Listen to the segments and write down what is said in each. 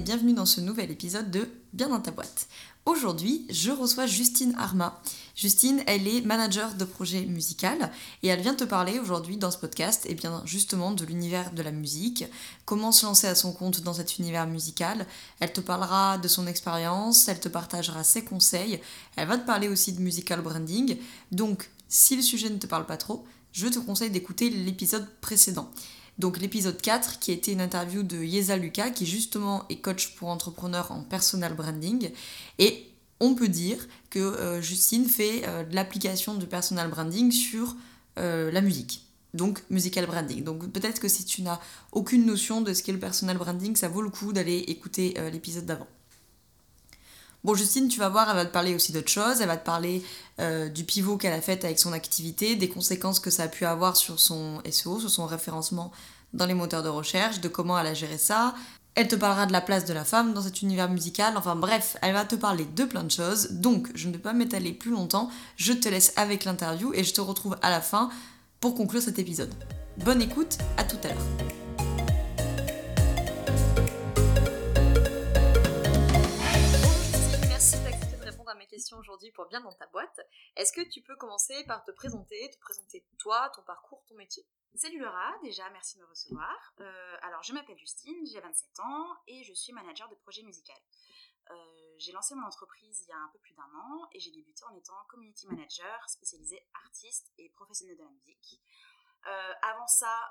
Bienvenue dans ce nouvel épisode de Bien dans ta boîte. Aujourd'hui, je reçois Justine Arma. Justine, elle est manager de projet musical et elle vient te parler aujourd'hui dans ce podcast et bien justement de l'univers de la musique, comment se lancer à son compte dans cet univers musical. Elle te parlera de son expérience, elle te partagera ses conseils, elle va te parler aussi de musical branding. Donc, si le sujet ne te parle pas trop, je te conseille d'écouter l'épisode précédent. Donc l'épisode 4 qui a été une interview de Yeza Lucas qui justement est coach pour entrepreneurs en personal branding et on peut dire que euh, Justine fait euh, de l'application de personal branding sur euh, la musique. Donc musical branding. Donc peut-être que si tu n'as aucune notion de ce qu'est le personal branding, ça vaut le coup d'aller écouter l'épisode d'avant. Bon, Justine, tu vas voir, elle va te parler aussi d'autres choses. Elle va te parler du pivot qu'elle a fait avec son activité, des conséquences que ça a pu avoir sur son SEO, sur son référencement dans les moteurs de recherche, de comment elle a géré ça. Elle te parlera de la place de la femme dans cet univers musical. Enfin bref, elle va te parler de plein de choses. Donc, je ne vais pas m'étaler plus longtemps. Je te laisse avec l'interview et je te retrouve à la fin pour conclure cet épisode. Bonne écoute, à tout à l'heure. aujourd'hui pour bien dans ta boîte. Est-ce que tu peux commencer par te présenter, te présenter toi, ton parcours, ton métier? Salut Laura, déjà merci de me recevoir. Euh, alors je m'appelle Justine, j'ai 27 ans et je suis manager de projet musical. Euh, j'ai lancé mon entreprise il y a un peu plus d'un an et j'ai débuté en étant community manager spécialisé artiste et professionnel de la musique. Euh, avant ça,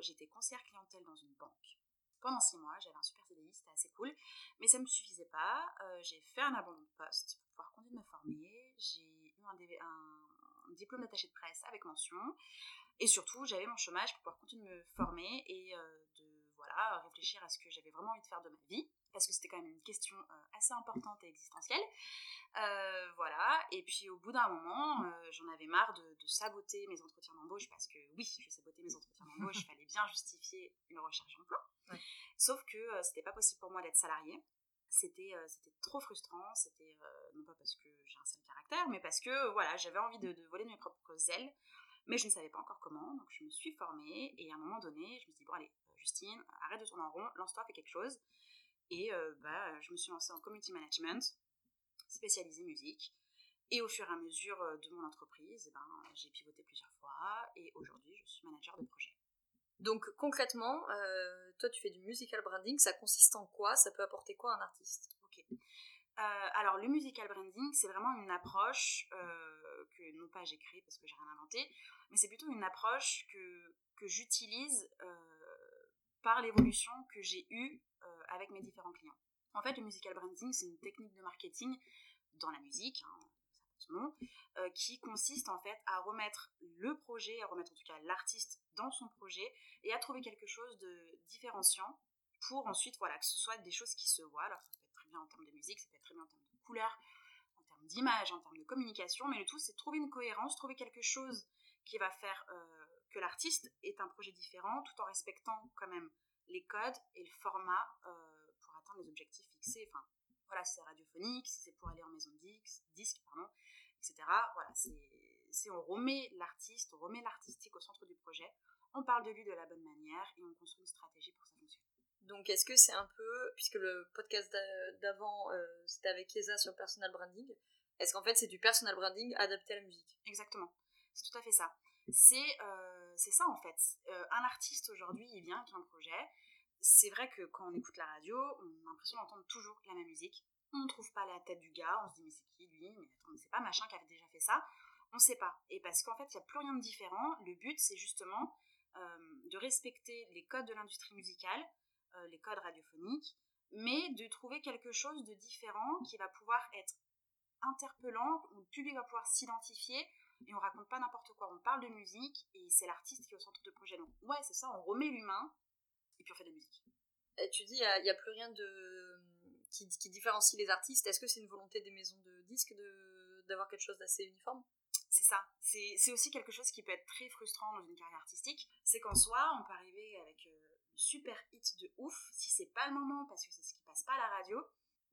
j'étais conseillère clientèle dans une banque pendant six mois. J'avais un super CDI, c'était assez cool. Mais ça ne me suffisait pas. J'ai fait un abandon de poste pour pouvoir continuer de me former. J'ai eu un, diplôme d'attaché de presse avec mention. Et surtout, j'avais mon chômage pour pouvoir continuer de me former et euh, de voilà, réfléchir à ce que j'avais vraiment envie de faire de ma vie. Parce que c'était quand même une question euh, assez importante et existentielle. Euh, voilà, et puis au bout d'un moment, j'en avais marre de, saboter mes entretiens d'embauche parce que oui, je sabotais mes entretiens d'embauche, il fallait bien justifier une recherche d'emploi. Sauf que c'était pas possible pour moi d'être salarié. C'était c'était trop frustrant, c'était non pas parce que j'ai un sale caractère, mais parce que voilà, j'avais envie de, voler de mes propres ailes, mais je ne savais pas encore comment, donc je me suis formée et à un moment donné, je me suis dit bon allez, Justine, arrête de tourner en rond, lance-toi, fais quelque chose. Et bah, je me suis lancée en community management spécialisée musique. Et au fur et à mesure euh, de mon entreprise, eh ben, j'ai pivoté plusieurs fois et aujourd'hui je suis manager de projet. Donc concrètement, euh, toi tu fais du musical branding, ça consiste en quoi? Ça peut apporter quoi à un artiste? Ok. Euh, alors le musical branding, c'est vraiment une approche que non pas j'ai créée parce que j'ai rien inventé, mais c'est plutôt une approche que, que j'utilise par l'évolution que j'ai eue avec mes différents clients. En fait, le musical branding, c'est une technique de marketing dans la musique, hein, euh, qui consiste en fait à remettre le projet, à remettre en tout cas l'artiste dans son projet et à trouver quelque chose de différenciant pour ensuite, voilà, que ce soit des choses qui se voient. Alors, ça peut être très bien en termes de musique, ça peut être très bien en termes de couleurs, en termes d'image, en termes de communication, mais le tout, c'est trouver une cohérence, trouver quelque chose qui va faire euh, que l'artiste ait un projet différent tout en respectant quand même les codes et le format. Euh, atteindre les objectifs fixés. Voilà, si c'est radiophonique, si c'est pour aller en maison de disque, disque pardon, etc. Voilà, c'est on remet l'artiste, on remet l'artistique au centre du projet, on parle de lui de la bonne manière et on construit une stratégie pour que ça fonctionne. Donc est-ce que c'est un peu, puisque le podcast d'avant euh, c'était avec Keza sur personal branding, est-ce qu'en fait c'est du personal branding adapté à la musique? Exactement, c'est tout à fait ça. C'est euh, ça en fait. Euh, un artiste aujourd'hui il vient avec un projet, c'est vrai que quand on écoute la radio, on a l'impression d'entendre toujours la même musique. On ne trouve pas la tête du gars, on se dit mais c'est qui lui? Mais attends, mais c'est pas machin qui avait déjà fait ça. On ne sait pas. Et parce qu'en fait, il n'y a plus rien de différent. Le but, c'est justement euh, de respecter les codes de l'industrie musicale, euh, les codes radiophoniques, mais de trouver quelque chose de différent qui va pouvoir être interpellant, où le public va pouvoir s'identifier, et on raconte pas n'importe quoi. On parle de musique, et c'est l'artiste qui est au centre du projet. Donc ouais, c'est ça, on remet l'humain fait de musique. Et tu dis, il n'y a, plus rien de qui, différencie les artistes. Est-ce que c'est une volonté des maisons de disques de, d'avoir quelque chose d'assez uniforme? C'est ça. C'est aussi quelque chose qui peut être très frustrant dans une carrière artistique. C'est qu'en soi, on peut arriver avec euh, une super hit de ouf. Si c'est pas le moment, parce que c'est ce qui passe pas à la radio,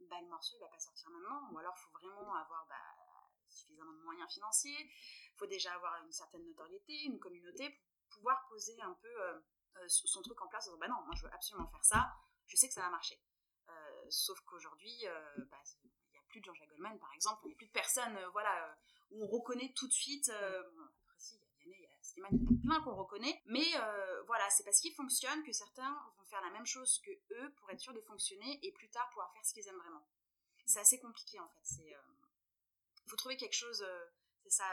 bah, le morceau il va pas sortir maintenant. Ou alors, il faut vraiment avoir bah, suffisamment de moyens financiers. Il faut déjà avoir une certaine notoriété, une communauté pour pouvoir poser un peu euh, euh, son truc en place. Bah non, moi je veux absolument faire ça. Je sais que ça va marcher. sauf qu'aujourd'hui, bah, plus de Jean-Jacques Goldman, par exemple, il n'y a plus de personnes euh, voilà, euh, où on reconnaît tout de suite. Euh, après, si, il y a Vianney, il y a Slimane, il y en a plein qu'on reconnaît. Mais voilà, c'est parce qu'ils fonctionnent que certains vont faire la même chose que eux pour être sûrs de fonctionner et plus tard pouvoir faire ce qu'ils aiment vraiment. C'est assez compliqué en fait. C'est il faut trouver quelque chose. c'est ça.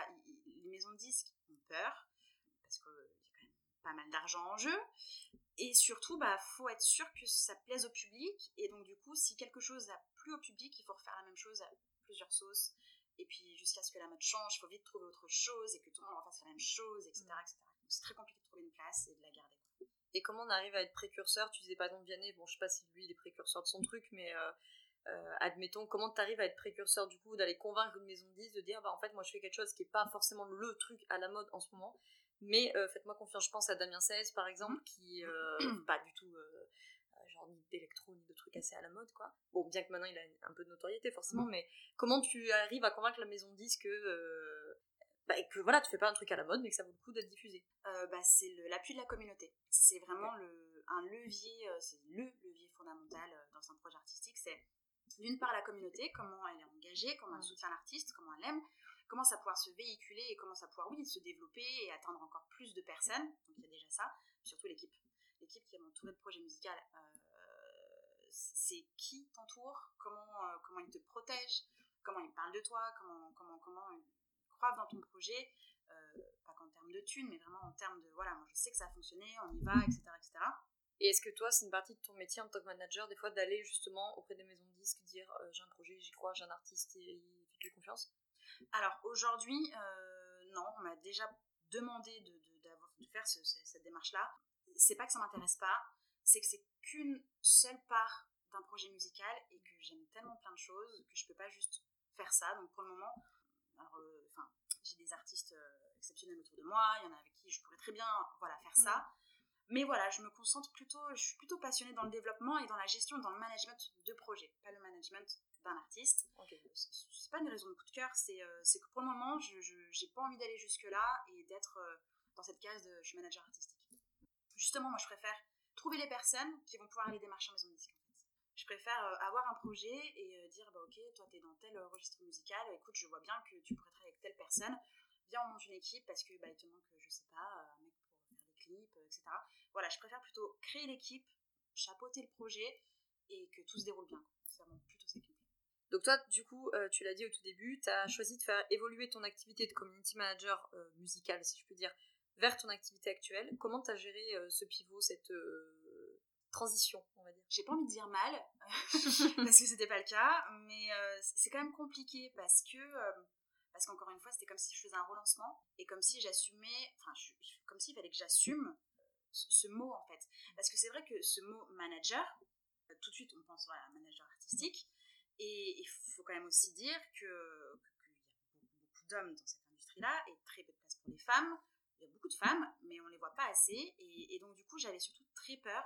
Les maisons de disques ont peur parce a même pas mal d'argent en jeu. Et surtout, bah, faut être sûr que ça plaise au public. Et donc, du coup, si quelque chose a plu au public, il faut refaire la même chose à plusieurs sauces. Et puis, jusqu'à ce que la mode change, il faut vite trouver autre chose et que tout le monde refasse la même chose, etc. etc. c'est très compliqué de trouver une place et de la garder. Et comment on arrive à être précurseur? Tu disais pas exemple Vianney, bon, je sais pas si lui il est précurseur de son truc, mais euh, euh, admettons, comment tu arrives à être précurseur du coup, d'aller convaincre une maison de 10 de dire, bah en fait, moi je fais quelque chose qui est pas forcément le truc à la mode en ce moment, mais euh, faites-moi confiance, je pense à Damien 16 par exemple, mhm. qui euh, pas du tout euh, genre ni d'électro ni de trucs assez à la mode quoi. Bon, bien que maintenant il a un peu de notoriété forcément, mhm. mais comment tu arrives à convaincre la maison de disques que bah, que voilà, tu fais pas un truc à la mode, mais que ça vaut le coup d'être diffusé? bah, c'est l'appui de la communauté. C'est vraiment le, un levier, c'est le levier fondamental dans un projet artistique. C'est d'une part la communauté, comment elle est engagée, comment elle soutient l'artiste, comment elle aime, comment ça pouvoir se véhiculer et comment ça pouvoir, oui, se développer et atteindre encore plus de personnes. Donc il y a déjà ça, surtout l'équipe. L'équipe qui est entourée de projets musicaux, euh, c'est qui t'entoure, comment, euh, comment ils te protègent, comment ils parlent de toi, comment, comment, comment ils croient dans ton projet, euh, pas qu'en termes de thunes, mais vraiment en termes de, voilà, moi je sais que ça a fonctionné, on y va, etc. etc. Et est-ce que toi, c'est une partie de ton métier en tant que manager, des fois, d'aller justement auprès des maisons de disques, dire j'ai un projet, j'y crois, j'ai un artiste et il fait confiance? Alors aujourd'hui, euh, non, on m'a déjà demandé de, de, faire cette démarche-là. C'est pas que ça m'intéresse pas, c'est que c'est qu'une seule part d'un projet musical et que j'aime tellement plein de choses que je peux pas juste faire ça. Donc pour le moment, euh, enfin, j'ai des artistes euh, exceptionnels autour de moi, il y en a avec qui je pourrais très bien voilà, faire ça. Mais voilà, je me concentre plutôt, je suis plutôt passionnée dans le développement et dans la gestion et dans le management de projets, pas le management d'un artiste. C'est pas une raison de coup de cœur, euh, c'est que pour le moment, je j'ai pas envie d'aller jusque-là et d'être euh, dans cette case de je suis manager artistique. Justement, moi je préfère trouver les personnes qui vont pouvoir aller démarcher en maison de disque. Je préfère euh, avoir un projet et dire bah ok, toi t'es dans tel registre musical, écoute, je vois bien que tu pourrais travailler avec telle personne, viens on monte une équipe parce que bah, il te manque, je sais pas, un mec pour faire des clips, etc. Voilà, je préfère plutôt créer l'équipe, chapeauter le projet et que tout se déroule bien. C'est vraiment plutôt ça qui. Donc toi, du coup, euh, tu l'as dit au tout début, tu as choisi de faire évoluer ton activité de community manager euh, musical, si je peux dire, vers ton activité actuelle. Comment tu as géré euh, ce pivot, cette transition, on va dire? J'ai pas envie de dire mal, parce que c'était pas le cas, mais c'est quand même compliqué parce que... parce qu'encore une fois, c'était comme si je faisais un relancement et comme si j'assumais, enfin, comme s'il fallait que j'assume ce, mot en fait. Parce que c'est vrai que ce mot manager, tout de suite on pense à un manager artistique, et il faut quand même aussi dire qu'il y a beaucoup, d'hommes dans cette industrie-là et très peu de place pour les femmes. Il y a beaucoup de femmes, mais on ne les voit pas assez. Et, donc, du coup, j'avais surtout très peur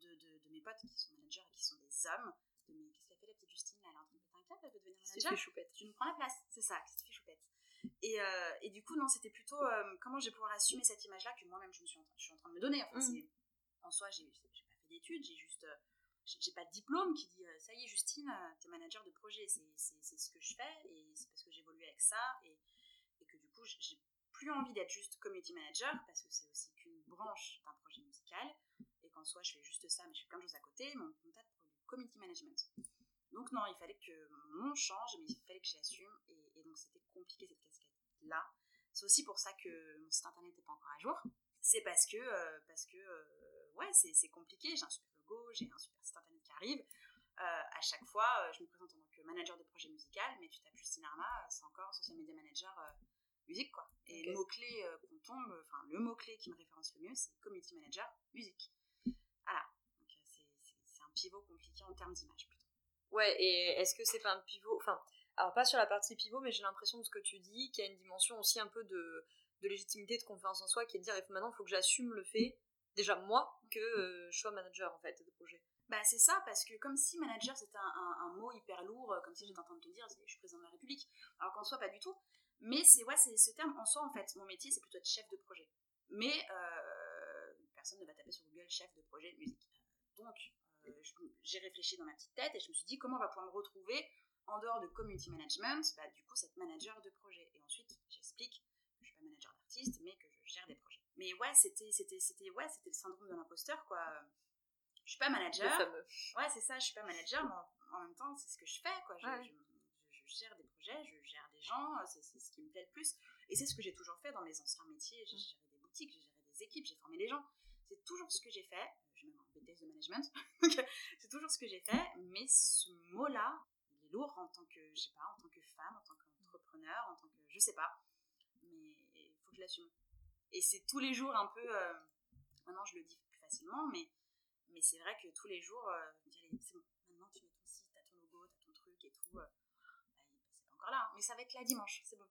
de, de, mes potes qui sont managers et qui sont des hommes. De qu'est-ce qu'elle fait la petite Justine Elle est en train de péter un câble, elle veut devenir manager. choupette. Tu nous prends la place, c'est ça, qu'est-ce fait choupette. Et, euh, et, du coup, non, c'était plutôt euh, comment je vais pouvoir assumer cette image-là que moi-même je, me suis en, je suis en train de me donner. Enfin, mmh. En soi, j'ai pas fait d'études, j'ai juste. Euh, j'ai pas de diplôme qui dit euh, ça y est Justine euh, t'es manager de projet. C'est ce que je fais et c'est parce que j'évolue avec ça et, et, que du coup j'ai plus envie d'être juste community manager parce que c'est aussi qu'une branche d'un projet musical et qu'en soi je fais juste ça mais je fais plein de choses à côté mon contact pour du community management. Donc non il fallait que mon nom change mais il fallait que j'assume et, et donc c'était compliqué cette casquette là c'est aussi pour ça que mon site internet n'est pas encore à jour. C'est parce que euh, parce que c'est compliqué. J'ai un super j'ai un super site internet qui arrive. Euh, à chaque fois, euh, je me présente en tant que manager de projet musical, mais tu tapes Justine Arma, c'est encore social media manager euh, musique, quoi. Et le mot-clé qu'on tombe, enfin, le mot-clé qui me référence le mieux, c'est community manager musique. Voilà. Donc, c'est un pivot compliqué en termes d'image, plutôt. Ouais, et est-ce que c'est pas un pivot, enfin, Alors, pas sur la partie pivot, mais j'ai l'impression de ce que tu dis, qu'il y a une dimension aussi un peu de, de légitimité, de confiance en soi, qui est de dire maintenant, il faut que j'assume le fait, déjà moi, que euh, je sois manager en fait de projet. Bah, c'est ça, parce que comme si manager c'était un, mot hyper lourd, comme si j'étais en train de te dire je suis président de la République, alors qu'en soi pas du tout. Mais c'est ouais, c'est ce terme en soi en fait. Mon métier c'est plutôt être chef de projet. Mais euh, personne ne va taper sur Google chef de projet musique. Donc euh, j'ai réfléchi dans ma petite tête et je me suis dit comment on va pouvoir me retrouver en dehors de community management, bah, du coup cette manager de projet. Et ensuite j'explique que je suis pas manager d'artiste, mais que je gère des projets. Mais ouais, c'était c'était c'était ouais, c'était le syndrome de l'imposteur quoi je suis pas manager. Ouais, c'est ça, je suis pas manager, mais en, même temps, c'est ce que je fais, quoi. Je, je, gère des projets, je gère des gens, c'est ce qui me plaît le plus. Et c'est ce que j'ai toujours fait dans mes anciens métiers. J'ai mm. géré des boutiques, j'ai géré des équipes, j'ai formé des gens. C'est toujours ce que j'ai fait. J'ai même un BTS de management. c'est toujours ce que j'ai fait, mais ce mot-là, il est lourd en tant que, je sais pas, en tant que femme, en tant qu'entrepreneur, en tant que, je sais pas. Mais il faut que je l'assume. Et c'est tous les jours un peu, euh, maintenant je le dis plus facilement, mais mais c'est vrai que tous les jours, euh, c'est bon, maintenant tu mets ton site, t'as ton logo, t'as ton truc et tout. Euh, bah, c'est pas encore là, hein. mais ça va être là dimanche, c'est bon.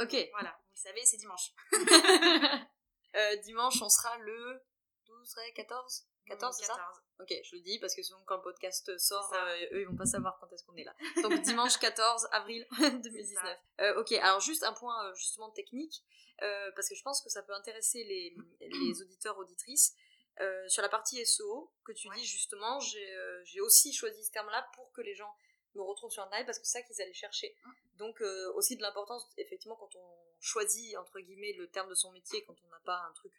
Ok. voilà, vous le savez, c'est dimanche. Euh, dimanche, on sera le 12, 14 14, c'est ça Ok, je le dis parce que sinon quand le podcast sort, eux ils vont pas savoir quand est-ce qu'on est là. Donc dimanche 14 avril 2019. ok, alors juste un point justement technique, parce que je pense que ça peut intéresser les, les auditeurs, auditrices. Euh, sur la partie SEO, que tu dis justement, euh, j'ai aussi choisi ce terme-là pour que les gens me retrouvent sur Internet parce que c'est ça qu'ils allaient chercher. Mm. Donc euh, aussi de l'importance, effectivement, quand on choisit, entre guillemets, le terme de son métier, quand on n'a pas un truc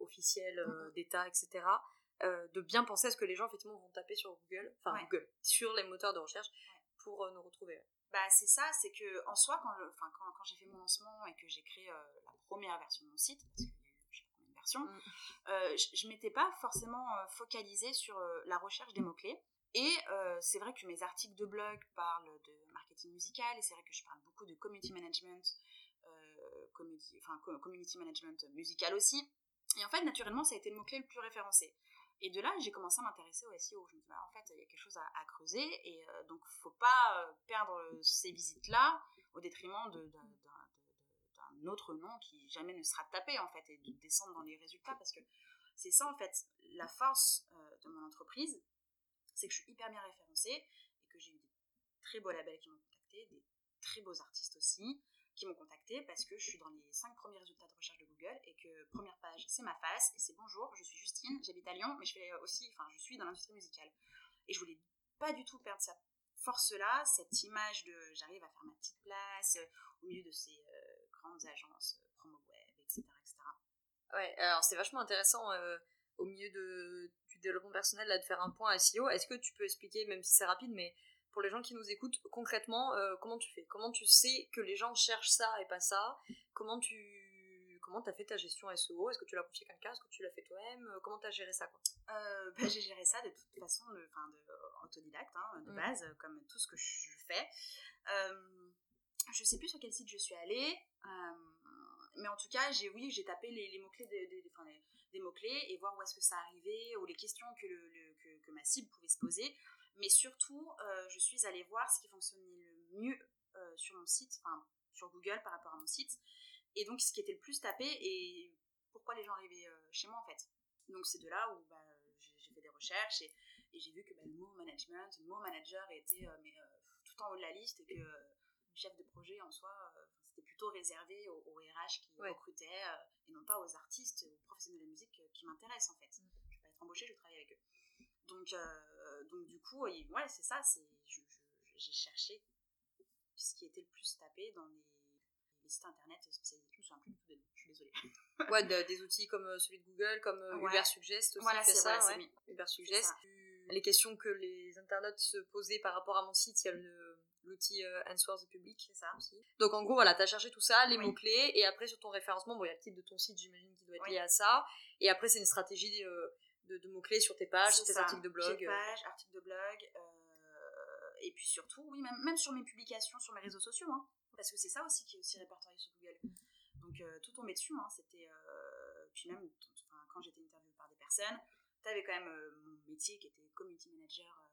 officiel d'État, etc., de bien penser à ce que les gens, effectivement, vont taper sur Google, enfin Google, sur les moteurs de recherche pour nous retrouver. Bah c'est ça, c'est que en soi, quand, quand, quand j'ai fait mon lancement et que j'ai créé la première version de mon site, parce que Mm. Euh, je ne m'étais pas forcément euh, focalisée sur euh, la recherche des mots-clés. Et c'est vrai que mes articles de blog parlent de marketing musical, et c'est vrai que je parle beaucoup de community management, community, enfin, community management musical aussi. Et en fait, naturellement, ça a été le mot-clé le plus référencé. Et de là, j'ai commencé à m'intéresser au SEO. Je me dis, bah, en fait, il y a quelque chose à, creuser, et donc, il ne faut pas perdre ces visites-là au détriment de, autre nom qui jamais ne sera tapé en fait et de descendre dans les résultats parce que c'est ça en fait la force euh, de mon entreprise c'est que je suis hyper bien référencée et que j'ai eu des très beaux labels qui m'ont contacté des très beaux artistes aussi qui m'ont contacté parce que je suis dans les 5 premiers résultats de recherche de Google et que première page c'est ma face et c'est bonjour je suis Justine j'habite à Lyon mais je fais aussi enfin je suis dans l'industrie musicale et je voulais pas du tout perdre cette force là cette image de j'arrive à faire ma petite place euh, au milieu de ces grandes agences, euh, promo web, etc. etc. Ouais, alors c'est vachement intéressant euh, au milieu de, du développement personnel là, de faire un point SEO. Est-ce que tu peux expliquer, même si c'est rapide, mais pour les gens qui nous écoutent, concrètement, euh, comment tu fais? Comment tu sais que les gens cherchent ça et pas ça? Comment tu comment as fait ta gestion SEO Est-ce que tu l'as confié à quelqu'un? Est-ce que tu l'as fait toi-même? Comment tu as géré ça quoi? Bah, J'ai géré ça de toute façon, de, de autodidacte, hein, de mm. base, comme tout ce que je fais. Je sais plus sur quel site je suis allée, euh, mais en tout cas, j'ai oui, j'ai tapé les, mots-clés des mots-clés et voir où est-ce que ça arrivait, ou les questions que, le, que, ma cible pouvait se poser. Mais surtout, euh, je suis allée voir ce qui fonctionnait le mieux euh, sur mon site, enfin sur Google par rapport à mon site, et donc ce qui était le plus tapé et pourquoi les gens arrivaient chez moi en fait. Donc c'est de là où bah, j'ai fait des recherches et, j'ai vu que bah, le mot management, le mot manager était mais, tout en haut de la liste et que chef de projet en soi, euh, c'était plutôt réservé aux, RH qui recrutaient euh, et non pas aux artistes, aux professionnels de musique euh, qui m'intéressent en fait. Mm. Je vais pas être embauchée, je vais travailler avec eux. Donc, donc du coup, ouais, c'est ça, c'est, j'ai cherché ce qui était le plus tapé dans les, sites internet spécialisés. Je me souviens plus du tout des je suis désolée. ouais, des outils comme celui de Google, comme Uber Suggest aussi. Voilà, c'est ça, Uber Suggest. Les questions que les internautes se posaient par rapport à mon site, il y a le l'outil euh, Answers the Public. C'est ça aussi. Donc en gros, voilà, tu as cherché tout ça, les mots-clés, et après sur ton référencement, bon, il y a le titre de ton site, j'imagine, qui doit être lié à ça. Et après, c'est une stratégie euh, de, mots-clés sur tes pages, sur tes articles de blog. Euh. pages, articles de blog, et puis surtout, oui, même, même sur mes publications sur mes réseaux sociaux, hein, parce que c'est ça aussi qui est aussi répertorié sur Google. Mm. Donc tout tombait dessus, hein, c'était. puis même quand j'étais interviewée par des personnes, tu avais quand même mon métier qui était community manager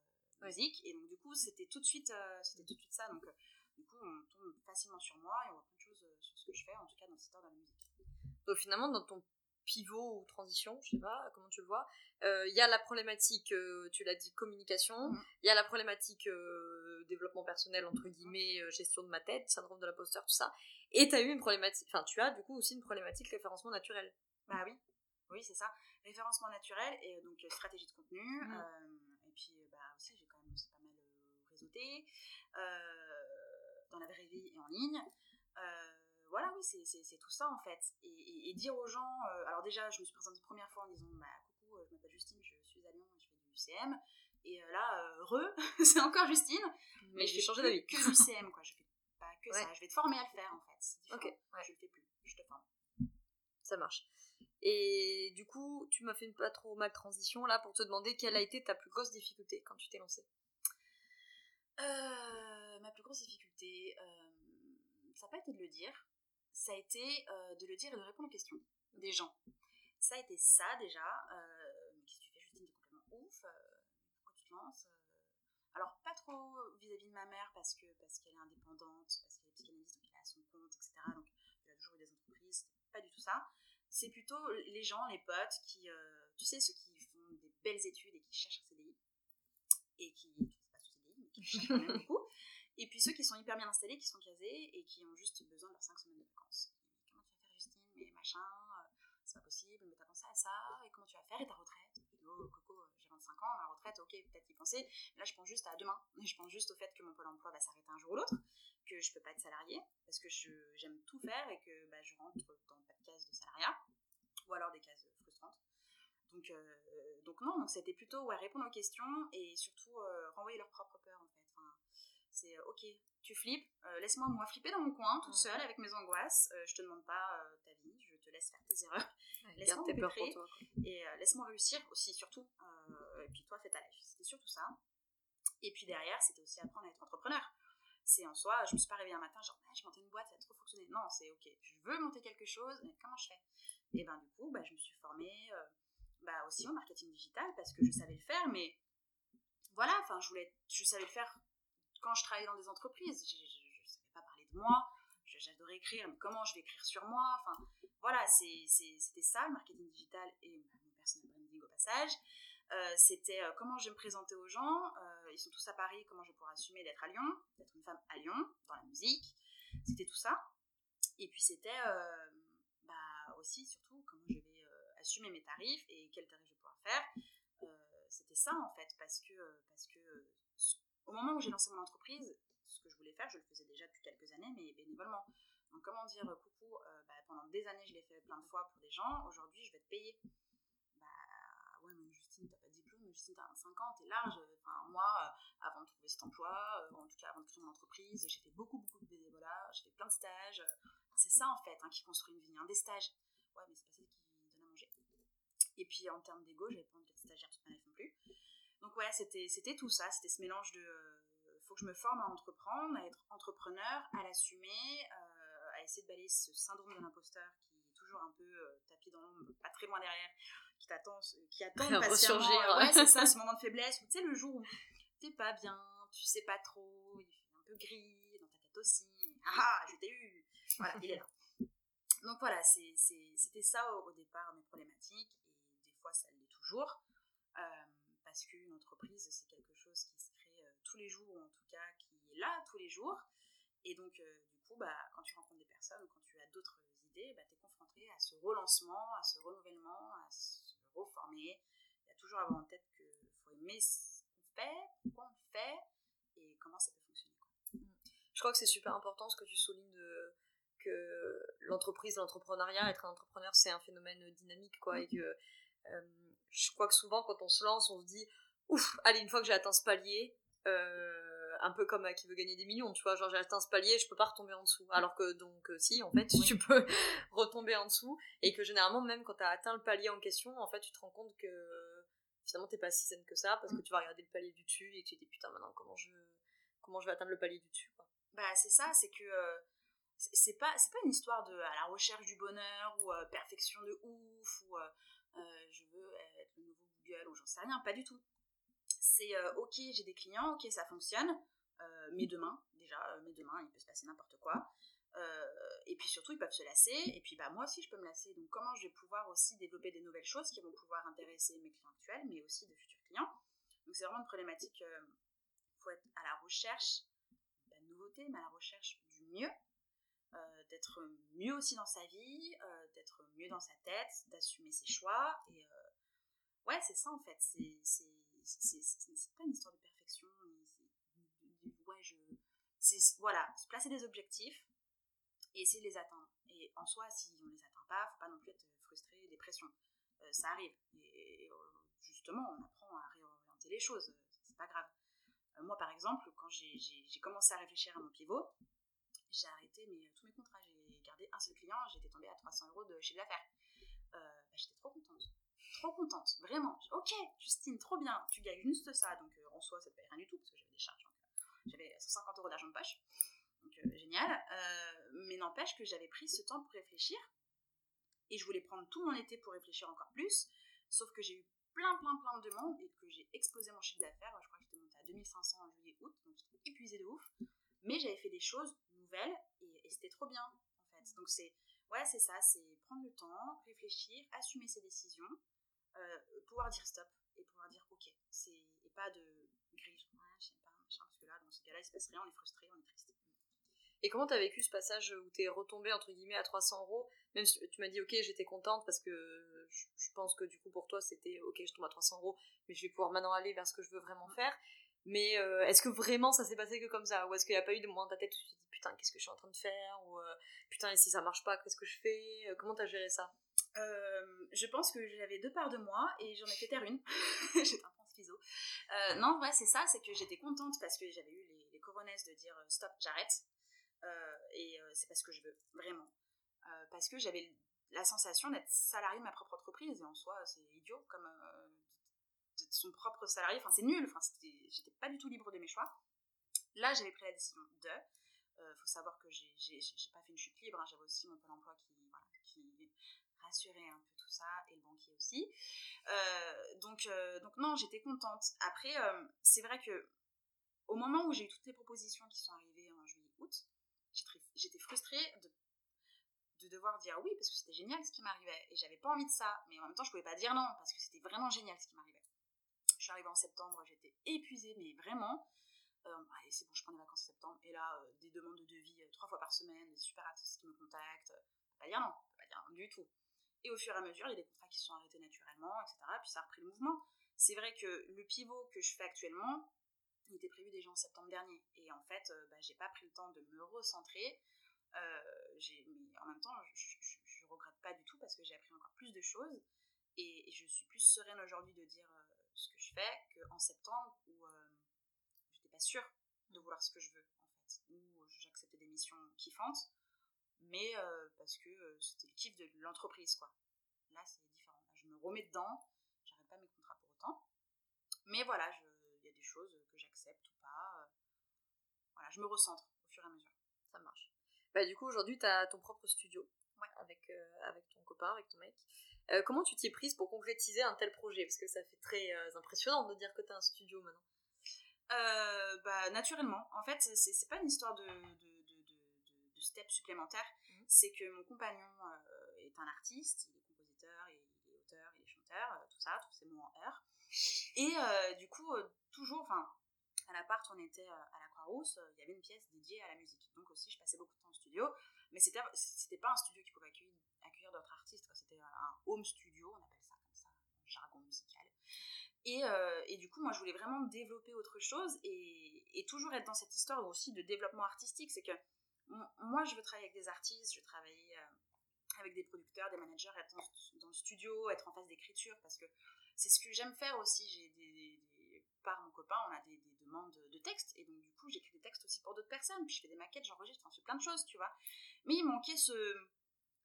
musique et donc du coup c'était tout de suite euh, c'était tout de suite ça donc euh, Du coup, on tombe facilement sur moi et on voit plein de choses sur ce que je fais, en tout cas dans le secteur de la musique. Donc finalement, dans ton pivot ou transition, je sais pas comment tu le vois. Il y a la problématique, tu l'as dit, communication. Il mm. y a la problématique développement personnel entre guillemets, gestion de ma tête, syndrome de l'imposteur, tout ça. Et tu as eu une problématique, enfin tu as du coup aussi une problématique référencement naturel. Bah oui, oui c'est ça. Référencement naturel et donc stratégie de contenu. Mm. et puis bah aussi j'ai quand même pas mal réseauté dans la vraie vie et en ligne voilà, oui, c'est tout ça en fait. Et, dire aux gens, euh, alors déjà, je me suis présentée une première fois en disant, bah coucou, euh, je m'appelle Justine, je suis à Lyon, je fais du UCM. Et euh, là, re, c'est encore Justine, mais, je vais changer d'avis. Que du UCM, quoi. Je fais pas que ça. Je vais te former à le faire en fait. Ok. Je le fais plus. Je te forme. Ça marche. Et du coup, tu m'as fait une pas trop mal transition là pour te demander quelle a été ta plus grosse difficulté quand tu t'es lancée? ma plus grosse difficulté, ça n'a pas été de le dire, ça a été euh, de le dire et de répondre aux questions des gens. Ça a été ça déjà. Euh, Qu'est-ce que tu fais, Justine? T'es complètement ouf. Euh, pourquoi tu te lances euh? Alors, pas trop vis-à-vis de ma mère parce que parce qu'elle est indépendante, parce qu'elle est psychanalyste, donc elle a son compte, etc. Donc, elle a toujours eu des entreprises. Pas du tout ça. C'est plutôt les gens, les potes qui, tu sais, ceux qui font des belles études et qui cherchent un CDI et qui, pas sous CDI, mais qui cherchent quand même et puis ceux qui sont hyper bien installés, qui sont casés et qui ont juste besoin de leurs 5 semaines de vacances. comment tu vas faire, Justine? Mais machin, euh, c'est pas possible, mais t'as pensé à ça, et comment tu vas faire, et ta retraite? Oh, Coco, euh, j'ai 25 ans, ma retraite, ok, peut-être y penser. là, je pense juste à demain. Je pense juste au fait que mon pôle emploi va s'arrêter un jour ou l'autre, que je peux pas être salarié, parce que j'aime tout faire et que bah, je rentre dans pas de cases de salariat, ou alors des cases frustrantes. Donc, euh, donc non, c'était plutôt ouais, répondre aux questions et surtout renvoyer leurs propres peurs en fait. C'est euh, ok, tu flippes, euh, laisse-moi moi flipper dans mon coin, toute seule, avec mes angoisses. Euh, je te demande pas ta vie, je te laisse faire tes erreurs. laisse-moi tes peurs pour toi. Et laisse-moi réussir aussi, surtout. et puis toi, fais ta life. C'était surtout ça. Et puis derrière, c'était aussi apprendre à être entrepreneur. C'est en soi, je me suis pas réveillée un matin, genre, ah, je montais une boîte, ça a trop fonctionné. Non, c'est ok, je veux monter quelque chose, mais comment je fais? Et ben du coup, bah, je me suis formée bah, aussi en marketing digital parce que je savais le faire, mais voilà, enfin, je voulais, je savais le faire quand je travaillais dans des entreprises, je ne savais pas parler de moi, j'adorais écrire, mais comment je vais écrire sur moi Enfin, voilà, c'était ça le marketing digital et mon personal branding au passage. Euh, c'était euh, comment je vais me présenter aux gens. Euh, ils sont tous à Paris, comment je vais pouvoir assumer d'être à Lyon, d'être une femme à Lyon, dans la musique. C'était tout ça. Et puis c'était bah, aussi, surtout, comment je vais assumer mes tarifs et quels tarifs je vais pouvoir faire. c'était ça en fait, parce que, parce que au moment où j'ai lancé mon entreprise, ce que je voulais faire, je le faisais déjà depuis quelques années, mais bénévolement. Donc, comment dire euh, coucou euh, bah, Pendant des années, je l'ai fait plein de fois pour des gens. Aujourd'hui, je vais te payer. Bah ouais, mais Justine, t'as pas de diplôme. Justine, t'as 25 ans, t'es large. Enfin, moi, euh, avant de trouver cet emploi, en tout cas avant de créer mon entreprise, j'ai fait beaucoup, beaucoup de bénévolat. J'ai fait plein de stages. c'est ça, en fait, hein, qui construit une vie. Hein, des stages. Ouais, mais c'est pas ça qui donne à manger. Et puis, en termes d'ego, j'avais pas envie d'être stagiaire toute ma non plus. Donc ouais, c'était, c'était tout ça, c'était ce mélange de euh, faut que je me forme à entreprendre, à être entrepreneur, à l'assumer, euh, à essayer de balayer ce syndrome de l'imposteur qui est toujours un peu euh, tapis dans l'ombre, pas très loin derrière, qui t'attend, qui attend patiemment. ouais, c'est ça, ce moment de faiblesse où tu sais le jour où t'es pas bien, tu sais pas trop, il fait un peu gris dans ta tête aussi. Ah, ah je t'ai eu. Voilà, il est là. Donc voilà, c'était ça au, départ mes problématiques et des fois ça l'est toujours. Parce qu'une entreprise, c'est quelque chose qui se crée euh, tous les jours, ou en tout cas qui est là tous les jours. Et donc, euh, du coup, bah, quand tu rencontres des personnes ou quand tu as d'autres idées, bah, tu es confronté à ce relancement, à ce renouvellement, à se reformer. Il y a toujours à avoir en tête qu'il faut aimer ce qu'on fait, pourquoi on le fait et comment ça peut fonctionner. Je crois que c'est super important ce que tu soulignes de que l'entreprise, l'entrepreneuriat, être un entrepreneur, c'est un phénomène dynamique, quoi, et que euh, je crois que souvent quand on se lance, on se dit ouf, allez une fois que j'ai atteint ce palier, euh, un peu comme à qui veut gagner des millions, tu vois, genre j'ai atteint ce palier, je peux pas retomber en dessous. Alors que donc euh, si, en fait, tu peux retomber en dessous et que généralement même quand tu as atteint le palier en question, en fait, tu te rends compte que finalement t'es pas si zen que ça parce que tu vas regarder le palier du dessus et tu te dis putain maintenant comment je comment je vais atteindre le palier du dessus quoi. Bah c'est ça, c'est que euh, c'est pas c'est pas une histoire de à la recherche du bonheur ou perfection de ouf ou je veux être le nouveau Google ou j'en sais rien, pas du tout. C'est euh, ok, j'ai des clients, ok, ça fonctionne, mais demain, déjà, mais demain, il peut se passer n'importe quoi. et puis surtout, ils peuvent se lasser. Et puis bah, moi aussi, je peux me lasser. Donc comment je vais pouvoir aussi développer des nouvelles choses qui vont pouvoir intéresser mes clients actuels, mais aussi de futurs clients. Donc c'est vraiment une problématique. Il faut être à la recherche de la nouveauté, mais à la recherche du mieux. D'être mieux aussi dans sa vie, d'être mieux dans sa tête, d'assumer ses choix. Et ouais, c'est ça en fait. C'est pas une histoire de perfection. Ouais, je. Voilà, se placer des objectifs et essayer de les atteindre. Et en soi, si on les atteint pas, faut pas non plus être frustré, dépression. Euh, ça arrive. Et euh, justement, on apprend à réorienter les choses. C'est pas grave. Euh, moi, par exemple, quand j'ai commencé à réfléchir à mon pivot, j'ai arrêté mais, tous mes contrats. J'ai gardé un seul client, j'étais tombée à 300 euros de chiffre d'affaires. Bah, j'étais trop contente trop contente, vraiment. Ok, Justine, trop bien, tu gagnes juste ça, donc euh, en soi, ça te paye rien du tout, parce que j'avais des charges. Euh, j'avais 150 euros d'argent de poche, donc euh, génial. mais n'empêche que j'avais pris ce temps pour réfléchir, et je voulais prendre tout mon été pour réfléchir encore plus, sauf que j'ai eu plein, plein, plein de demandes, et que j'ai explosé mon chiffre d'affaires. Je crois que j'étais montée à 2500 en juillet-août, donc j'étais épuisée de ouf. Mais j'avais fait des choses et, et c'était trop bien, en fait. Donc c'est, ouais, c'est ça, c'est prendre le temps, réfléchir, assumer ses décisions, euh, pouvoir dire stop et pouvoir dire ok, c'est et pas de grille, ouais, je sais pas, parce que là, dans ce cas-là, il se passe rien, on est frustré, on est triste. Et comment t'as vécu ce passage où t'es retombée entre guillemets à 300 euros Même si tu m'as dit ok, j'étais contente parce que je, pense que du coup pour toi c'était ok, je tombe à 300 euros, mais je vais pouvoir maintenant aller vers ce que je veux vraiment faire. Mais euh, est-ce que vraiment ça s'est passé que comme ça? Ou est-ce qu'il n'y a pas eu de moment dans ta tête où tu te dis putain, qu'est-ce que je suis en train de faire? Ou euh, putain, et si ça marche pas, qu'est-ce que je fais? Comment t'as géré ça? Euh, je pense que j'avais deux parts de moi et j'en ai fait taire une. j'étais un peu schizo. Euh, non, ouais, c'est ça, c'est que j'étais contente parce que j'avais eu les, les coronesses de dire euh, stop, j'arrête. et c'est parce que je veux, vraiment. parce que j'avais la sensation d'être salarié de ma propre entreprise et en soi, c'est idiot comme son propre salarié. Enfin, c'est nul. Enfin, j'étais pas du tout libre de mes choix. Là, j'avais pris la décision de. Il faut savoir que j'ai pas fait une chute libre, hein. j'avais aussi mon pôle emploi qui, voilà, rassurer un peu tout ça, et le banquier aussi. Euh, donc, euh, donc non, j'étais contente. Après, euh, c'est vrai que au moment où j'ai eu toutes les propositions qui sont arrivées en juillet-août, j'étais frustrée de, de devoir dire oui, parce que c'était génial ce qui m'arrivait, et j'avais pas envie de ça, mais en même temps, je pouvais pas dire non, parce que c'était vraiment génial ce qui m'arrivait. Je suis arrivée en septembre, j'étais épuisée, mais vraiment. allez, c'est bon, je prends des vacances en septembre, et là, des demandes de devis trois fois par semaine, des super artistes qui me contactent, pas dire non, pas dire non du tout. Et au fur et à mesure, il y a des contrats qui sont arrêtés naturellement, etc. Puis ça a repris le mouvement. C'est vrai que le pivot que je fais actuellement, il était prévu déjà en septembre dernier. Et en fait, euh, bah, j'ai pas pris le temps de me recentrer. Euh, mais en même temps, je, regrette pas du tout parce que j'ai appris encore plus de choses. Et, je suis plus sereine aujourd'hui de dire euh, ce que je fais qu'en septembre où je n'étais pas sûre de vouloir ce que je veux, en fait. Où j'acceptais des missions kiffantes mais euh, parce que euh, c'était le kiff de l'entreprise, quoi. Là, c'est différent. je me remets dedans, j'arrête pas mes contrats pour autant. Mais voilà, il y a des choses que j'accepte ou pas. Euh. voilà, je me recentre au fur et à mesure. Ça marche. Bah, du coup, aujourd'hui, tu as ton propre studio avec, avec ton copain, avec ton mec. Comment tu t'y es prise pour concrétiser un tel projet? Parce que ça fait très impressionnant de dire que tu as un studio maintenant. bah, naturellement. En fait, c'est pas une histoire de de step supplémentaire, mhm. c'est que mon compagnon euh, est un artiste, il est compositeur, il est auteur, il est chanteur, euh, tout ça, tous ces mots en heure. Et euh, du coup, toujours, enfin, à l'appart, on était à la Croix-Rousse, il y avait une pièce dédiée à la musique. Donc aussi, je passais beaucoup de temps au studio, mais c'était, c'était pas un studio qui pouvait accueillir, d'autres artistes, c'était un home studio, on appelle ça comme ça, jargon musical. Et, et, du coup, moi, je voulais vraiment développer autre chose et, et, toujours être dans cette histoire aussi de développement artistique. C'est que moi, je veux travailler avec des artistes, je veux travailler euh, avec des producteurs, des managers, être dans, le studio, être en phase d'écriture, parce que c'est ce que j'aime faire aussi. J'ai des, par mon copain, on a des, demandes de textes, et donc du coup, j'écris des textes aussi pour d'autres personnes, puis je fais des maquettes, j'enregistre, enfin, je fais plein de choses, tu vois. Mais il manquait ce,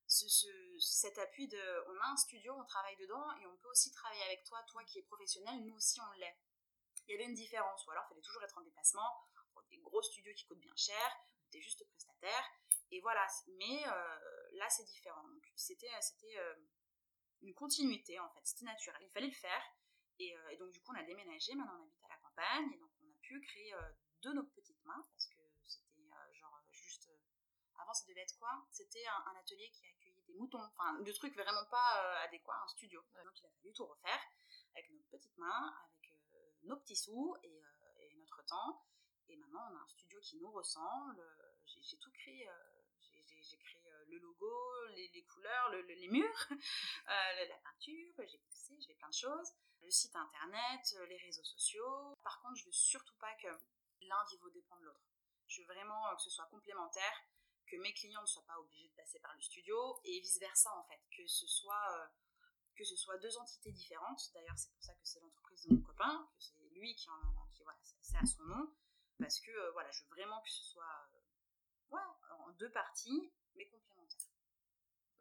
ce, cet appui de, on a un studio, on travaille dedans, et on peut aussi travailler avec toi, toi qui es professionnel, nous aussi on l'est. Il y avait une différence, ou alors il fallait toujours être en déplacement, pour des gros studios qui coûtent bien cher, t'es juste prestataire. Et voilà, mais euh, là c'est différent. Donc c'était euh, une continuité en fait, c'était naturel, il fallait le faire. Et, euh, et, donc du coup on a déménagé, maintenant on habite à la campagne, et donc pu créer de nos petites mains parce que c'était genre juste. avant, ça devait être quoi? C'était un, atelier qui accueillait des moutons, enfin, de trucs vraiment pas adéquats, un studio. Donc, il a fallu tout refaire avec nos petites mains, avec nos petits sous et, et, notre temps. Et maintenant, on a un studio qui nous ressemble. J'ai tout créé euh, le logo, les, couleurs, les murs, euh, la peinture, j'ai poussé, j'ai plein de choses, le site internet, euh, les réseaux sociaux. Par contre, je veux surtout pas que l'un vive dépend de l'autre. Je veux vraiment que ce soit complémentaire, que mes clients ne soient pas obligés de passer par le studio et vice versa en fait, que ce soit que ce soit deux entités différentes. D'ailleurs, c'est pour ça que c'est l'entreprise de mon copain, que c'est lui qui en qui, voilà, c'est à son nom, parce que voilà, je veux vraiment que ce soit ouais, en deux parties, mais complémentaires.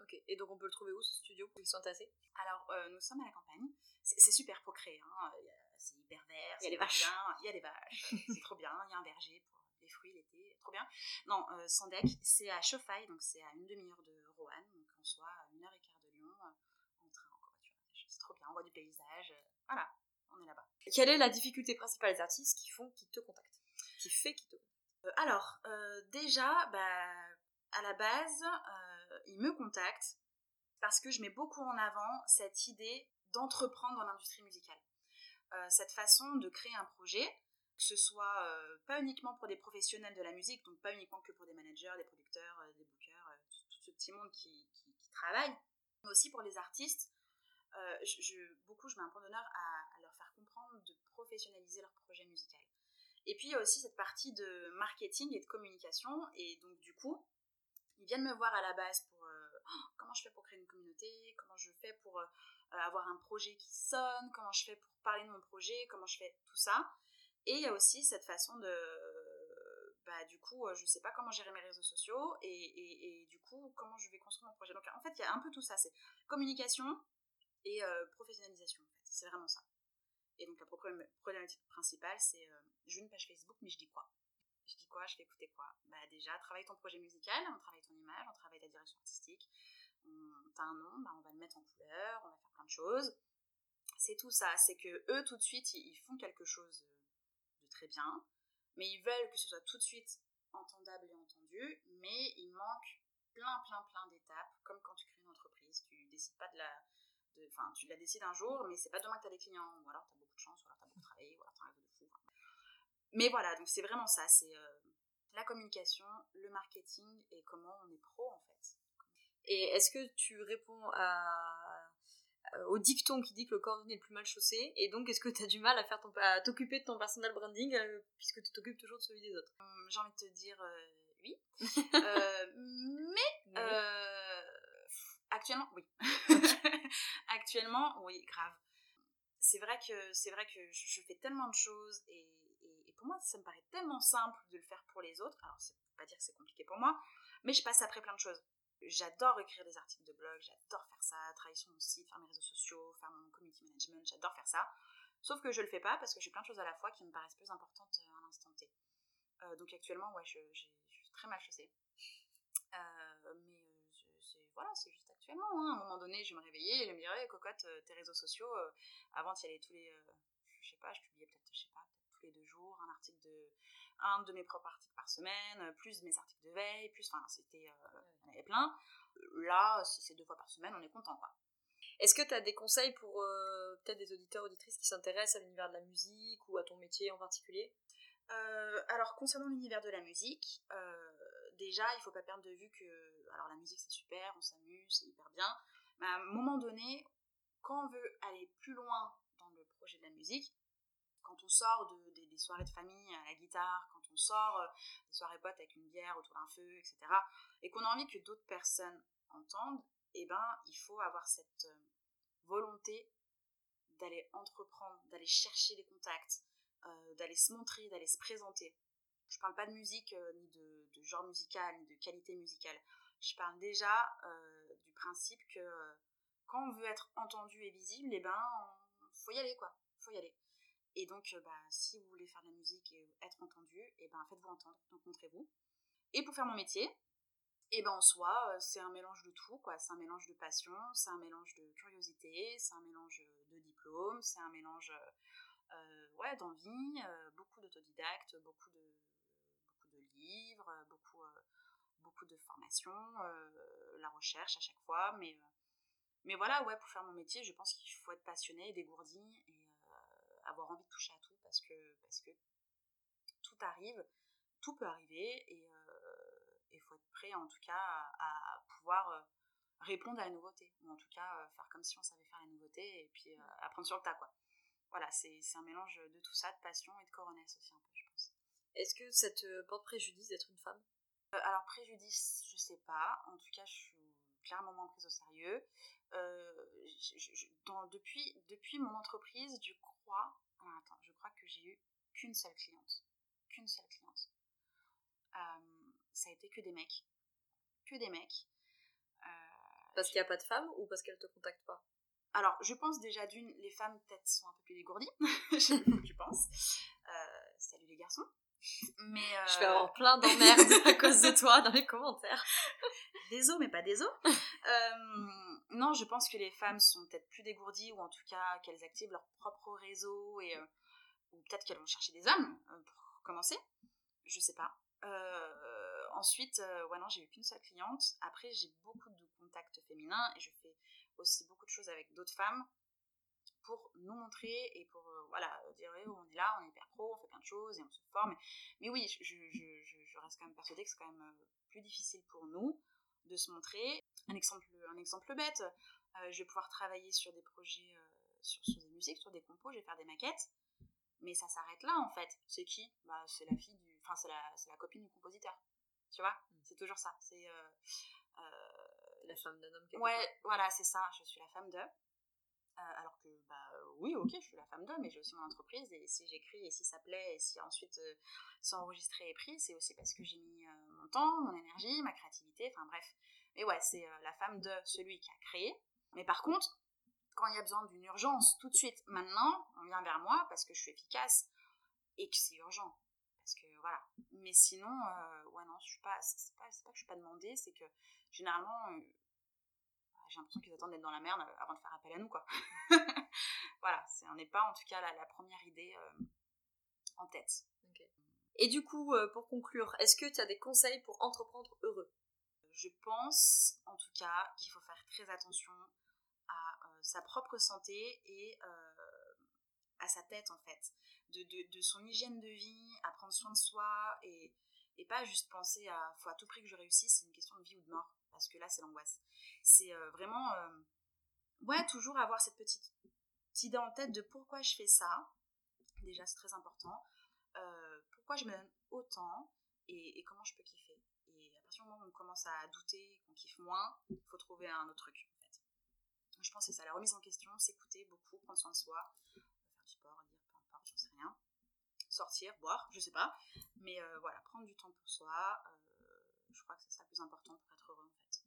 Ok, et donc on peut le trouver où ce studio pour qu'ils sont tassés Alors, euh, nous sommes à la campagne. C'est super pour créer, hein. c'est hyper vert, il y a les vaches. Il y a des vaches, c'est trop bien. Il y a un verger pour les fruits l'été, trop bien. Non, euh, Sandec, c'est à Chauffaille, donc c'est à une demi-heure de Roanne, donc en soit à une heure et quart de Lyon, en train, en voiture. C'est trop bien, on voit du paysage. voilà, on est là-bas. Quelle est la difficulté principale des artistes qui font qu'ils te contactent? Qui fait qu'ils te contactent? Euh, alors, euh, déjà, bah, à la base, ils me contactent parce que je mets beaucoup en avant cette idée d'entreprendre dans l'industrie musicale. cette façon de créer un projet, que ce soit pas uniquement pour des professionnels de la musique, donc pas uniquement que pour des managers, des producteurs, des bookers, tout, ce petit monde qui, travaille, mais aussi pour les artistes. Je, beaucoup, je mets un point d'honneur à, leur faire comprendre de professionnaliser leur projet musical. Et puis il y a aussi cette partie de marketing et de communication. Et donc du coup, ils viennent me voir à la base pour euh, oh, comment je fais pour créer une communauté, comment je fais pour euh, avoir un projet qui sonne, comment je fais pour parler de mon projet, comment je fais tout ça. Et il y a aussi cette façon de, bah, du coup, je sais pas comment gérer mes réseaux sociaux et, et, du coup, comment je vais construire mon projet. Donc en fait, il y a un peu tout ça, c'est communication et euh, professionnalisation. C'est vraiment ça. Et donc la problématique principale, c'est euh, veux une page Facebook, mais je dis quoi? Je dis quoi Je fais écouter quoi Bah déjà, travaille ton projet musical, on travaille ton image, on travaille ta direction artistique. T'as un nom, bah, on va le mettre en couleur, on va faire plein de choses. C'est tout ça, c'est que eux tout de suite, ils font quelque chose de très bien, mais ils veulent que ce soit tout de suite entendable et entendu, mais il manque plein, plein, plein d'étapes, comme quand tu crées une entreprise, tu décides pas de la, Enfin, tu la décides un jour, mais c'est pas demain que tu as des clients, ou alors tu as beaucoup de chance, ou alors tu as beaucoup travaillé, ou alors tu as un rêve de. Mais voilà, donc c'est vraiment ça, c'est euh, la communication, le marketing et comment on est pro en fait. Et est-ce que tu réponds à, au dicton qui dit que le cordonnier est le plus mal chaussé? Et donc est-ce que tu as du mal à faire ton, à t'occuper de ton personal branding euh, puisque tu t'occupes toujours de celui des autres? Hum, J'ai envie de te dire euh, oui. mais Actuellement, oui. Actuellement, oui, grave. C'est vrai que c'est vrai que je, fais tellement de choses et, pour moi ça me paraît tellement simple de le faire pour les autres. Alors c'est pas dire que c'est compliqué pour moi, mais je passe après plein de choses. J'adore écrire des articles de blog, j'adore faire ça, travailler sur mon site, faire mes réseaux sociaux, faire mon community management, j'adore faire ça. Sauf que je le fais pas parce que j'ai plein de choses à la fois qui me paraissent plus importantes à l'instant T. Euh, donc actuellement, ouais, je, je, suis très mal chaussée. Euh, mais voilà, c'est juste actuellement. Hein. À un moment donné, je me réveillais et je me dirais, cocotte, euh, tes réseaux sociaux, euh, avant y allais tous les, euh, je sais pas, je publiais peut-être, je sais pas, tous les deux jours un article de, un de mes propres articles par semaine, plus mes articles de veille, plus, enfin, c'était, il y en avait plein. Là, si c'est deux fois par semaine, on est content, quoi. Est-ce que tu as des conseils pour peut-être des auditeurs, auditrices qui s'intéressent à l'univers de la musique ou à ton métier en particulier? Alors, concernant l'univers de la musique, déjà, il faut pas perdre de vue que, alors la musique c'est super, on s'amuse, c'est hyper bien, mais à un moment donné, quand on veut aller plus loin dans le projet de la musique, quand on sort de, des, soirées de famille à la guitare, quand on sort euh, des soirées potes avec une bière autour d'un feu, etc., et qu'on a envie que d'autres personnes entendent, eh ben, il faut avoir cette euh, volonté d'aller entreprendre, d'aller chercher les contacts, euh, d'aller se montrer, d'aller se présenter. Je parle pas de musique, ni de, genre musical, ni de qualité musicale. Je parle déjà du principe que quand on veut être entendu et visible, eh ben, faut y aller, quoi. Faut y aller. Et donc, bah, si vous voulez faire de la musique et être entendu, eh ben, faites-vous entendre, rencontrez-vous. Et pour faire mon métier, et eh ben en soi, c'est un mélange de tout, quoi. C'est un mélange de passion, c'est un mélange de curiosité, c'est un mélange de diplôme, c'est un mélange ouais, d'envie, beaucoup d'autodidactes, beaucoup de, livres, beaucoup, de formations, la recherche à chaque fois. Mais, voilà, ouais, pour faire mon métier, je pense qu'il faut être passionné, dégourdi et avoir envie de toucher à tout parce que, parce que tout arrive, tout peut arriver et il faut être prêt en tout cas à, pouvoir répondre à la nouveauté ou en tout cas faire comme si on savait faire la nouveauté et puis apprendre sur le tas quoi. Voilà, c'est un mélange de tout ça, de passion et de coronesse aussi un peu je pense. Est-ce que ça te porte préjudice d'être une femme? Alors préjudice, je sais pas. En tout cas, je suis clairement moins prise au sérieux. depuis, depuis mon entreprise, je crois, attends, je crois que j'ai eu qu'une seule cliente. Qu'une seule cliente. ça a été que des mecs. Que des mecs. parce qu'il n'y a pas de femmes ou parce qu'elles te contactent pas? Alors, je pense déjà d'une, les femmes peut-être sont un peu plus dégourdies. je pense. salut les garçons. Mais Je vais avoir plein d'emmerdes à cause de toi dans les commentaires. Désolé, mais pas désolé. non, je pense que les femmes sont peut-être plus dégourdies ou en tout cas qu'elles activent leur propre réseau et ou peut-être qu'elles vont chercher des hommes euh, pour commencer. Je sais pas. Euh, ensuite, euh, ouais, non, j'ai eu qu'une seule cliente. Après, j'ai beaucoup de contacts féminins et je fais aussi beaucoup de choses avec d'autres femmes pour nous montrer et pour voilà dire on est là, on est hyper pro, on fait plein de choses et on se forme. Mais oui, je, je, je reste quand même persuadée que c'est quand même plus difficile pour nous de se montrer. Un exemple, un exemple bête, je vais pouvoir travailler sur des projets, sur, sur, des musiques, sur des compos, je vais faire des maquettes. Mais ça s'arrête là en fait. C'est qui? Bah, C'est la fille du. Enfin, c'est la, la, copine du compositeur. Tu vois? Mm. C'est toujours ça. C'est. Euh, euh, la femme d'un homme. Ouais, voilà, c'est ça. Je suis la femme d'eux. Euh, alors que, bah oui, ok, je suis la femme d'eux, mais j'ai aussi mon entreprise. Et si j'écris, et si ça plaît, et si ensuite c'est enregistré et pris, c'est aussi parce que j'ai mis temps, mon énergie, ma créativité. Enfin bref. Mais ouais, c'est la femme de celui qui a créé. Mais par contre, quand il y a besoin d'une urgence tout de suite, maintenant, on vient vers moi parce que je suis efficace et que c'est urgent. Parce que voilà. Mais sinon, euh, ouais, non, je suis pas. C'est pas, pas, que je suis pas demandée, c'est que généralement, euh, j'ai l'impression qu'ils attendent d'être dans la merde avant de faire appel à nous, quoi. voilà, on n'est pas en tout cas la, première idée euh, en tête. Et du coup, pour conclure, est-ce que tu as des conseils pour entreprendre heureux? Je pense en tout cas qu'il faut faire très attention sa propre santé et euh, à sa tête en fait, de, son hygiène de vie, à prendre soin de soi et, pas juste penser à faut à tout prix que je réussisse, c'est une question de vie ou de mort, parce que là c'est l'angoisse. C'est euh, vraiment, euh, ouais, toujours avoir cette petite idée en tête de pourquoi je fais ça, déjà c'est très important, pourquoi je me donne autant et, et, comment je peux kiffer. Et à partir du moment où on commence à douter, qu'on kiffe moins, il faut trouver un autre truc je pense que c'est ça, la remise en question, s'écouter beaucoup, prendre soin de soi, faire du sport, lire, peu importe, j'en sais rien. Sortir, boire, je sais pas. Mais euh, voilà, prendre du temps pour soi, euh, je crois que c'est ça le plus important pour être heureux en fait.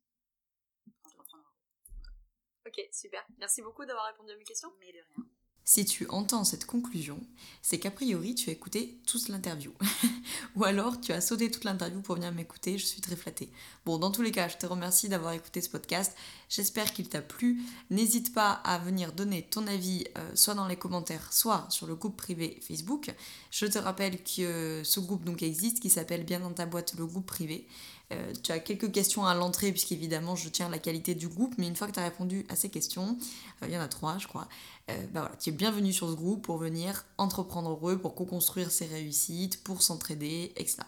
Entreprendre heureux. Ok, super. Merci beaucoup d'avoir répondu à mes questions. Mais de rien. Si tu entends cette conclusion, c'est qu'a priori tu as écouté toute l'interview. Ou alors tu as sauté toute l'interview pour venir m'écouter, je suis très flattée. Bon, dans tous les cas, je te remercie d'avoir écouté ce podcast. J'espère qu'il t'a plu. N'hésite pas à venir donner ton avis euh, soit dans les commentaires, soit sur le groupe privé Facebook. Je te rappelle que ce groupe donc existe qui s'appelle bien dans ta boîte le groupe privé. Euh, tu as quelques questions à l'entrée, puisqu'évidemment, je tiens à la qualité du groupe, mais une fois que tu as répondu à ces questions, euh, il y en a trois, je crois, euh, bah voilà, tu es bienvenu sur ce groupe pour venir entreprendre heureux, pour co-construire ses réussites, pour s'entraider, etc.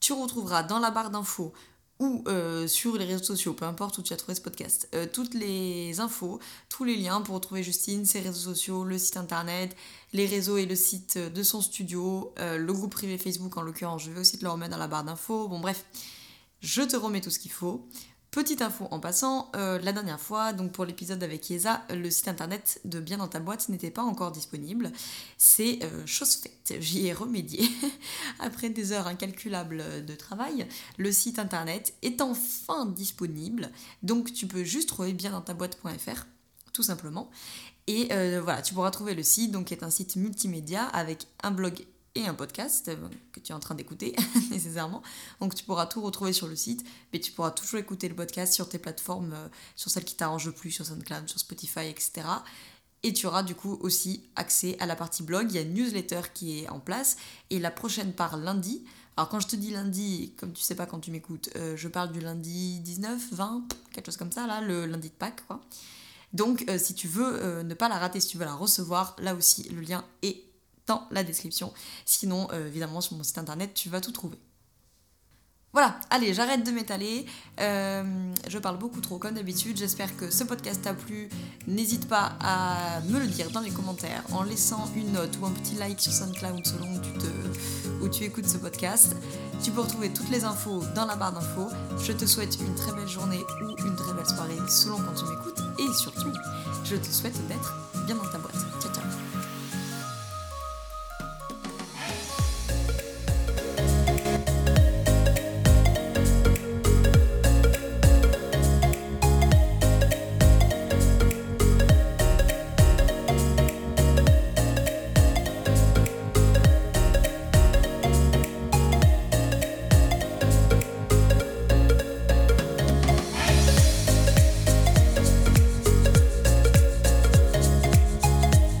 Tu retrouveras dans la barre d'infos ou sur les réseaux sociaux, peu importe où tu as trouvé ce podcast, toutes les infos, tous les liens pour retrouver Justine, ses réseaux sociaux, le site internet, les réseaux et le site de son studio, le groupe privé Facebook en l'occurrence, je vais aussi te le remettre dans la barre d'infos. Bon bref, je te remets tout ce qu'il faut. Petite info en passant, euh, la dernière fois, donc pour l'épisode avec Yesa, le site internet de Bien dans ta boîte n'était pas encore disponible. C'est euh, chose faite, j'y ai remédié. Après des heures incalculables de travail, le site internet est enfin disponible. Donc tu peux juste trouver bien dans ta boîte.fr, tout simplement. Et euh, voilà, tu pourras trouver le site, donc qui est un site multimédia avec un blog et un podcast euh, que tu es en train d'écouter nécessairement. Donc tu pourras tout retrouver sur le site, mais tu pourras toujours écouter le podcast sur tes plateformes, euh, sur celles qui t'arrangent le plus, sur SoundCloud, sur Spotify, etc. Et tu auras du coup aussi accès à la partie blog. Il y a une newsletter qui est en place. Et la prochaine part lundi, Alors quand je te dis lundi, comme tu sais pas quand tu m'écoutes, euh, je parle du lundi 19, 20, quelque chose comme ça, là, le lundi de Pâques, quoi. Donc si tu veux ne pas la rater, si tu veux la recevoir, là aussi, le lien est dans la description. Sinon, évidemment, sur mon site internet, tu vas tout trouver. Voilà, allez, j'arrête de m'étaler. Euh, je parle beaucoup trop comme d'habitude. J'espère que ce podcast t'a plu. N'hésite pas à me le dire dans les commentaires en laissant une note ou un petit like sur SoundCloud selon où tu, où tu écoutes ce podcast. Tu peux retrouver toutes les infos dans la barre d'infos. Je te souhaite une très belle journée ou une très belle soirée selon quand tu m'écoutes. Et surtout, je te souhaite d'être bien